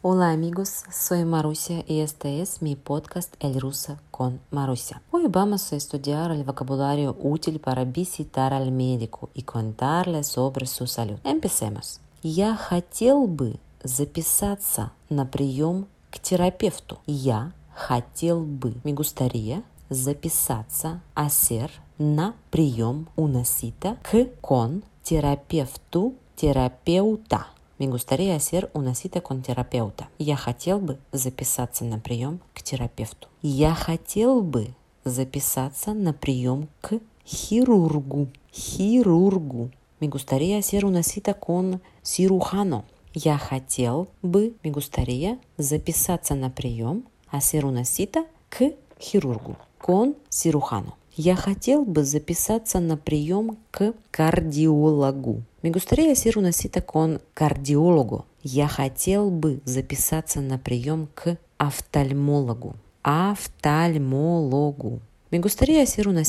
Hola amigos, soy Marusia y este es mi podcast El Ruso con Marusia. Hoy vamos a estudiar el vocabulario útil para visitar al médico y contarle sobre su salud. Empecemos. Я хотел бы записаться на прием к терапевту. Я хотел бы, me gustaría, записаться, hacer, на прием, cita, к, con, терапевту, терапeuта. Me gustaría hacer una cita con терапeuта. Я хотел бы записаться на прием к терапевту. Я хотел бы записаться на прием к хирургу. Хирургу. Me gustaría hacer una cita con cirujano. Я хотел бы, me gustaría, записаться на прием, hacer una к хирургу. Con cirujano. Я хотел бы записаться на прием к кардиологу. Me gustaría hacer una cardiólogo. Я хотел бы записаться на прием к офтальмологу. Офтальмологу. Me gustaría hacer una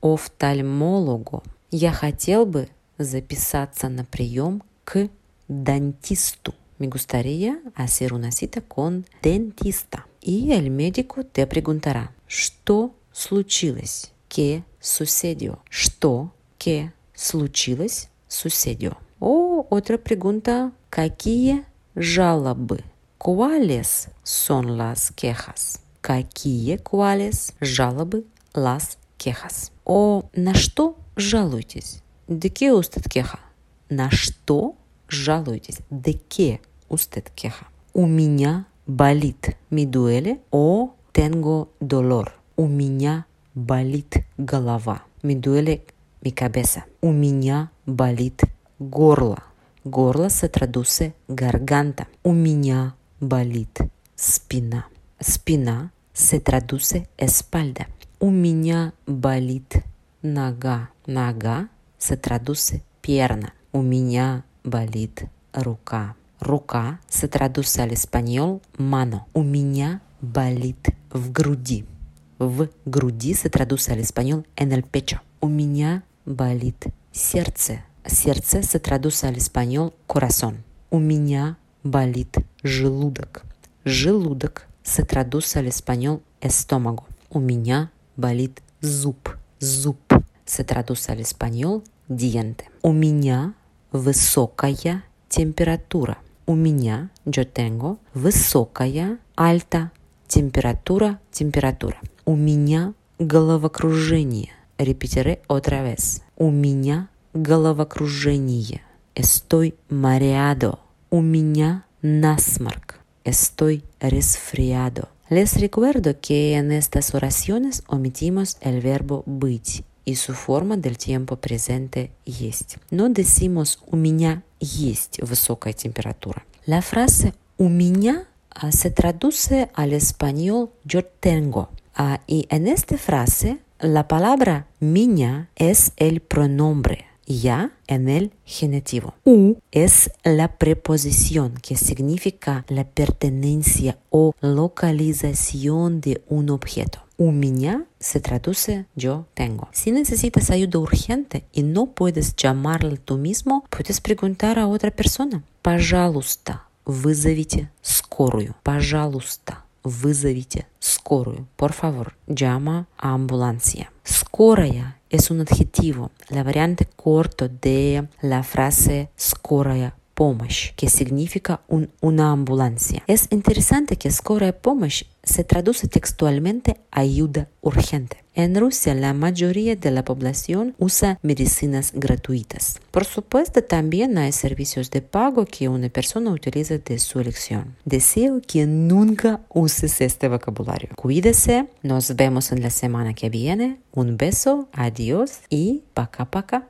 офтальмологу. Я хотел бы записаться на прием к дантисту. Me gustaría hacer una cita. И el médico te preguntará, что случилось? ¿Qué sucedió? Что? ¿Qué случилось? sucedió. O otra pregunta, ¿какие жалобы? ¿Cuáles son las quejas? Какие, cuáles, жалобы, las quejas? О, на что жалуетесь? ¿De qué usted queja? На что жалуетесь? ¿De qué usted queja? У меня болит. Duele o tengo dolor. У меня болит голова. Me duele mi. У меня болит горло. Горло se traduce garganta. У меня болит спина. Спина se traduce espalda. У меня болит нога. Нога se traduce pierna. У меня болит рука. Рука se traduce al mano. У меня болит в груди. В груди se traduce al español en el pecho. У меня болит сердце. Сердце se traduce al español corazón. У меня болит желудок. Желудок se traduce al español estómago. У меня болит зуб. Зуб se traduce al español diente. У меня высокая температура. У меня, yo tengo, высокая, alta, температура, температура. У меня головокружение. Repetiré otra vez. У меня головокружение. Estoy mareado. У меня насморк. Estoy resfriado. Les recuerdo que en estas oraciones omitimos el verbo быть и su forma del tiempo presente есть. No decimos у меня есть высокая температура. La frase у меня se traduce al español yo tengo. Uh, y en esta frase la palabra miña es el pronombre ya en el genitivo. U es la preposición que significa la pertenencia o localización de un objeto. У меня se traduce yo tengo. Si necesitas ayuda urgente y no puedes llamarla tú mismo, puedes preguntar a otra persona. Пожалуйста, вызовите скорую. Пожалуйста, Вызовите скорую. Por favor, llama a ambulancia. Скорая es un adjetivo, la variante corto de la frase скорая помощь, que significa un, una ambulancia. Es interesante que скорая помощь se traduce textualmente ayuda urgente. En Rusia la mayoría de la población usa medicinas gratuitas. Por supuesto también hay servicios de pago que una persona utiliza de su elección. Deseo que nunca uses este vocabulario. Cuídese, nos vemos en la semana que viene. Un beso, adiós y paca paca.